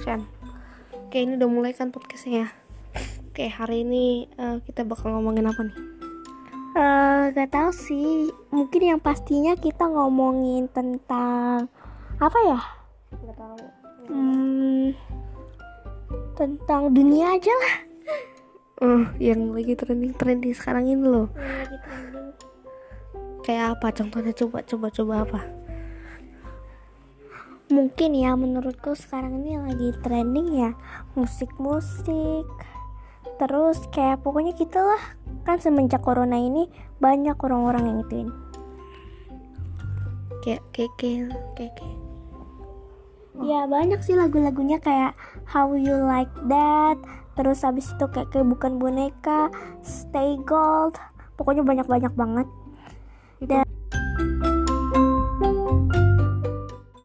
action oke ini udah mulai kan podcastnya? Ya oke hari ini uh, kita bakal ngomongin apa nih? Uh, gak tau sih. Mungkin yang pastinya kita ngomongin tentang apa ya? Gak tahu. Hmm, tentang dunia aja lah. Uh, yang lagi trending trending sekarang ini loh. Lagi trending. Kayak apa? Contohnya coba coba coba apa mungkin ya menurutku sekarang ini lagi trending ya musik-musik. Terus kayak pokoknya gitu lah kan semenjak corona ini banyak orang-orang yang ituin. Kayak keke keke. Ya banyak sih lagu-lagunya kayak How You Like That terus habis itu kayak, kayak bukan boneka Stay Gold. Pokoknya banyak-banyak banget